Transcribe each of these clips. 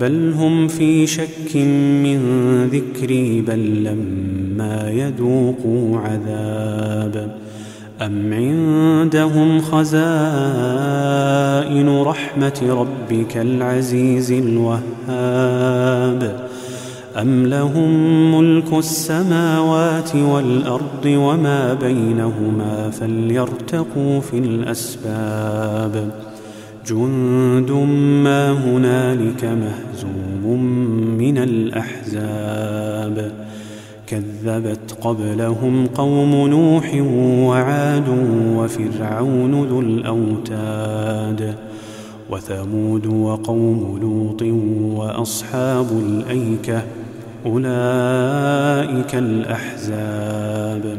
بل هم في شك من ذكري بل لما يذوقوا عذاب. أم عندهم خزائن رحمة ربك العزيز الوهاب؟ أم لهم ملك السماوات والأرض وما بينهما فليرتقوا في الأسباب؟ جند ما هنالك مهزوم من الأحزاب. كذبت قبلهم قوم نوح وعاد وفرعون ذو الأوتاد وثمود وقوم لوط وأصحاب الأيكة أولئك الأحزاب.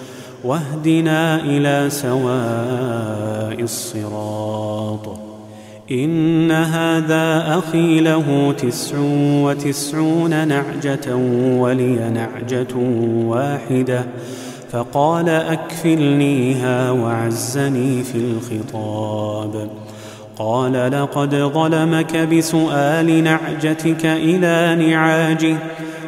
واهدنا إلى سواء الصراط. إن هذا أخي له تسع وتسعون نعجة ولي نعجة واحدة. فقال اكفلنيها وعزني في الخطاب. قال لقد ظلمك بسؤال نعجتك إلى نعاجه.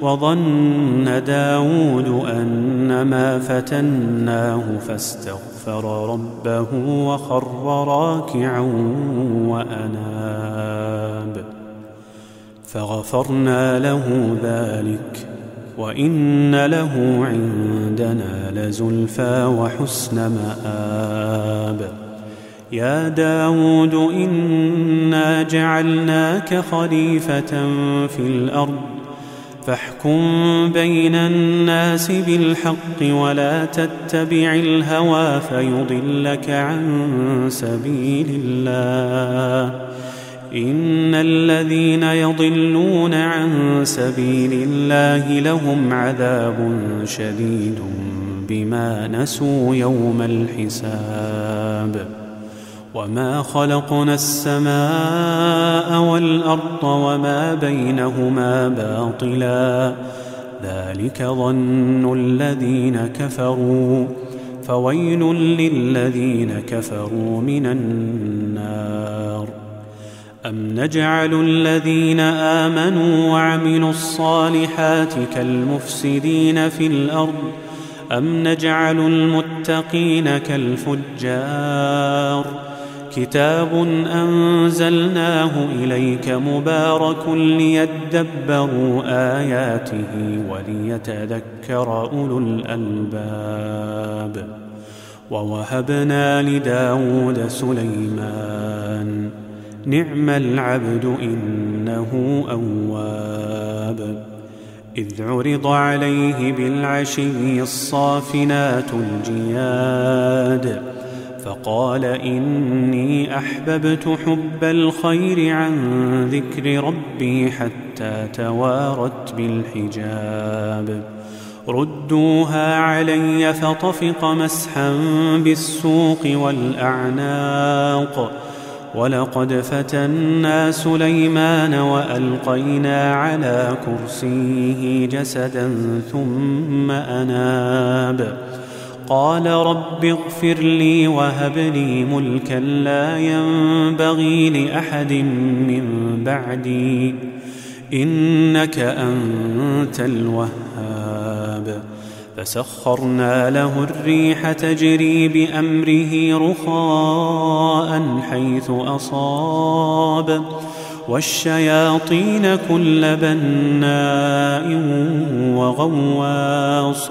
وظن داود ان ما فتناه فاستغفر ربه وخر راكعا وأناب. فغفرنا له ذلك وإن له عندنا لزلفى وحسن مآب. يا داود إنا جعلناك خليفة في الأرض فاحكم بين الناس بالحق ولا تتبع الهوى فيضلك عن سبيل الله. إن الذين يضلون عن سبيل الله لهم عذاب شديد بما نسوا يوم الحساب. وما خلقنا السماء والارض وما بينهما باطلا ذلك ظن الذين كفروا فويل للذين كفروا من النار أم نجعل الذين آمنوا وعملوا الصالحات كالمفسدين في الأرض أم نجعل المتقين كالفجار كتاب أنزلناه إليك مبارك ليدبروا آياته وليتذكر أولو الألباب. ووهبنا لداود سليمان نعم العبد إنه أواب. إذ عرض عليه بالعشي الصافنات الجياد فقال إني أحببت حب الخير عن ذكر ربي حتى توارت بالحجاب. ردوها علي فطفق مسحا بالسوق والأعناق. ولقد فتنا سليمان وألقينا على كرسيه جسدا ثم أناب. قال رب اغفر لي وهب لي ملكا لا ينبغي لأحد من بعدي إنك أنت الوهاب. فسخرنا له الريح تجري بأمره رخاء حيث أصاب والشياطين كل بناء وغواص.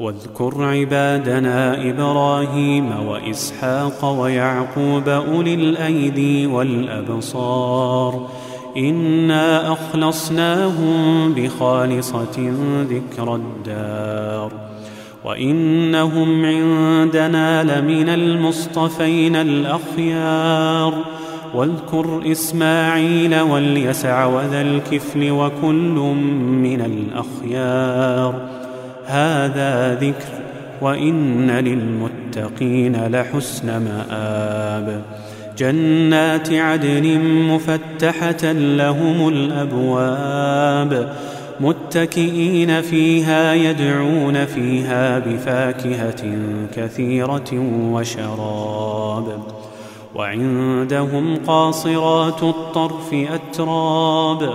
واذكر عبادنا إبراهيم وإسحاق ويعقوب أولي الأيدي والأبصار. إنا أخلصناهم بخالصة ذكر الدار. وإنهم عندنا لمن المصطفين الأخيار. واذكر إسماعيل واليسع وذا الكفل وكل من الأخيار. هذا ذكر وإن للمتقين لحسن مآب. جنات عدن مفتحة لهم الأبواب. متكئين فيها يدعون فيها بفاكهة كثيرة وشراب. وعندهم قاصرات الطرف أتراب.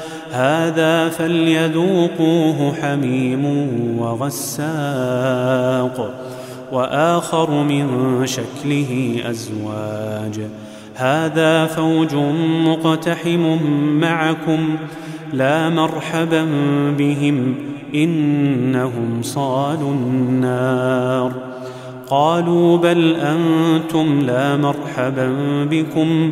هذا فليذوقوه حميم وغساق وآخر من شكله أزواج. هذا فوج مقتحم معكم لا مرحبا بهم إنهم صالوا النار. قالوا بل أنتم لا مرحبا بكم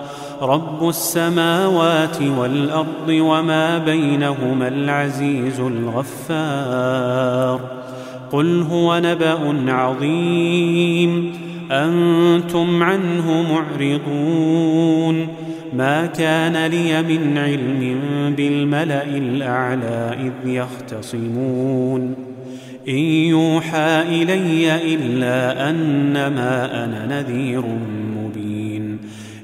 رب السماوات والأرض وما بينهما العزيز الغفار. قل هو نبأ عظيم. أنتم عنه معرضون. ما كان لي من علم بالملأ الأعلى إذ يختصمون. إن يوحى إلي إلا أنما أنا نذير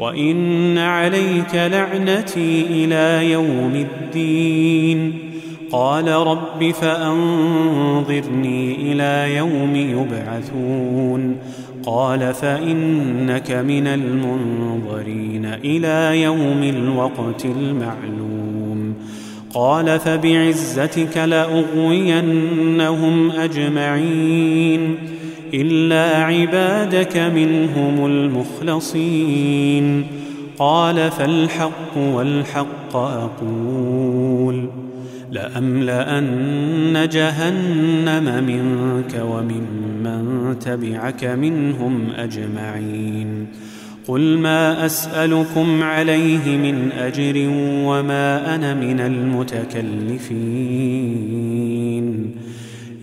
وان عليك لعنتي إلى يوم الدين. قال رب فانظرني إلى يوم يبعثون. قال فانك من المنظرين إلى يوم الوقت المعلوم. قال فبعزتك لاغوينهم اجمعين. الا عبادك منهم المخلصين قال فالحق والحق أقول لاملان جهنم منك وممن تبعك منهم اجمعين قل ما اسالكم عليه من اجر وما أنا من المتكلفين